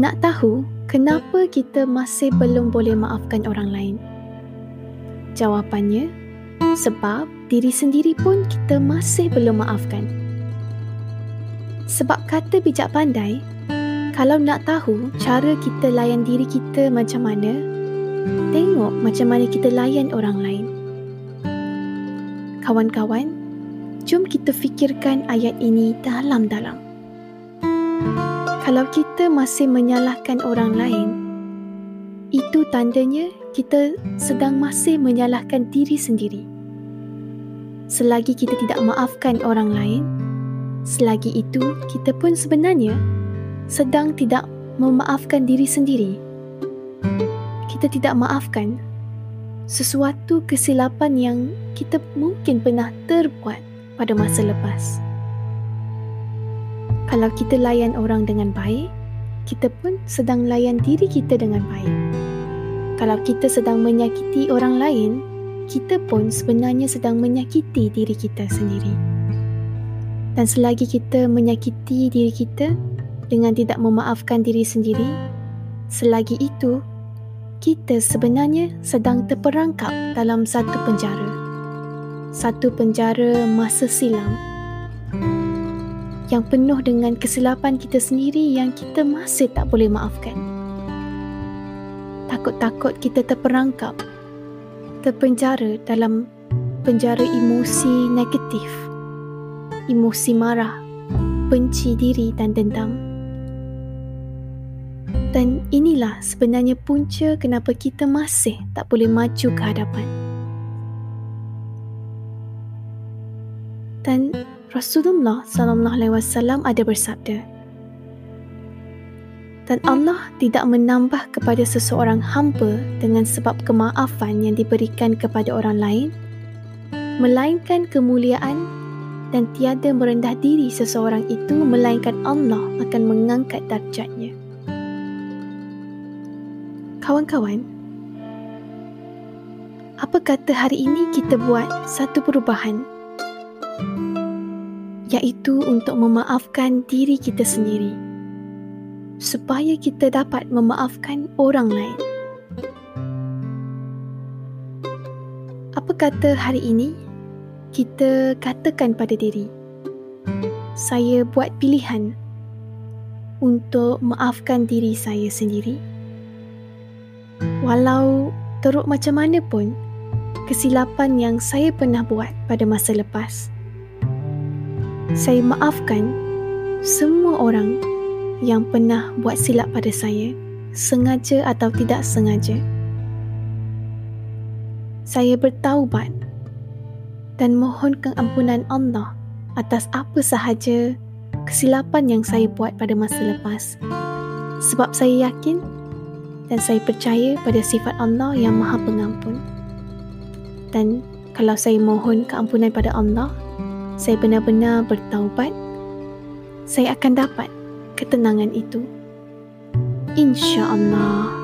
Nak tahu kenapa kita masih belum boleh maafkan orang lain? Jawapannya, sebab diri sendiri pun kita masih belum maafkan. Sebab kata bijak pandai, kalau nak tahu cara kita layan diri kita macam mana, tengok macam mana kita layan orang lain. Kawan-kawan, jom kita fikirkan ayat ini dalam-dalam. Kalau kita masih menyalahkan orang lain, itu tandanya kita sedang masih menyalahkan diri sendiri. Selagi kita tidak maafkan orang lain, selagi itu kita pun sebenarnya sedang tidak memaafkan diri sendiri. Kita tidak maafkan sesuatu kesilapan yang kita mungkin pernah terbuat pada masa lepas. Kalau kita layan orang dengan baik, kita pun sedang layan diri kita dengan baik. Kalau kita sedang menyakiti orang lain, kita pun sebenarnya sedang menyakiti diri kita sendiri. Dan selagi kita menyakiti diri kita dengan tidak memaafkan diri sendiri, selagi itu kita sebenarnya sedang terperangkap dalam satu penjara. Satu penjara masa silam yang penuh dengan kesilapan kita sendiri yang kita masih tak boleh maafkan. Takut-takut kita terperangkap, terpenjara dalam penjara emosi negatif, emosi marah, benci diri dan dendam. Dan inilah sebenarnya punca kenapa kita masih tak boleh maju ke hadapan. Rasulullah sallallahu alaihi wasallam ada bersabda dan Allah tidak menambah kepada seseorang hamba dengan sebab kemaafan yang diberikan kepada orang lain melainkan kemuliaan dan tiada merendah diri seseorang itu melainkan Allah akan mengangkat darjatnya. Kawan-kawan apa kata hari ini kita buat satu perubahan iaitu untuk memaafkan diri kita sendiri supaya kita dapat memaafkan orang lain. Apa kata hari ini kita katakan pada diri saya buat pilihan untuk maafkan diri saya sendiri walau teruk macam mana pun kesilapan yang saya pernah buat pada masa lepas saya maafkan semua orang yang pernah buat silap pada saya, sengaja atau tidak sengaja. Saya bertaubat dan mohon keampunan Allah atas apa sahaja kesilapan yang saya buat pada masa lepas. Sebab saya yakin dan saya percaya pada sifat Allah yang Maha Pengampun. Dan kalau saya mohon keampunan pada Allah, saya benar-benar bertaubat, saya akan dapat ketenangan itu. InsyaAllah.